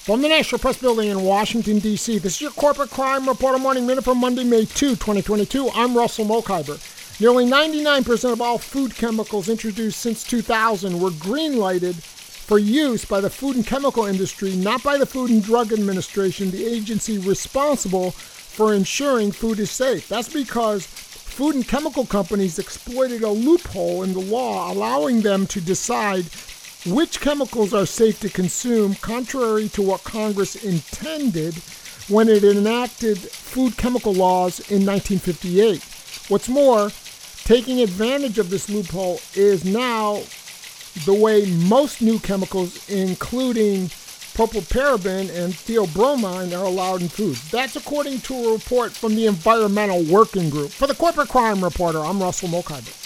From the National Press Building in Washington, D.C., this is your Corporate Crime Reporter Morning Minute for Monday, May 2, 2022. I'm Russell Mokhiber. Nearly 99% of all food chemicals introduced since 2000 were green lighted for use by the food and chemical industry, not by the Food and Drug Administration, the agency responsible for ensuring food is safe. That's because food and chemical companies exploited a loophole in the law allowing them to decide which chemicals are safe to consume, contrary to what Congress intended when it enacted food chemical laws in 1958. What's more, taking advantage of this loophole is now the way most new chemicals, including propylparaben and theobromine are allowed in foods. That's according to a report from the Environmental Working Group. For the Corporate Crime Reporter, I'm Russell Mokhiber.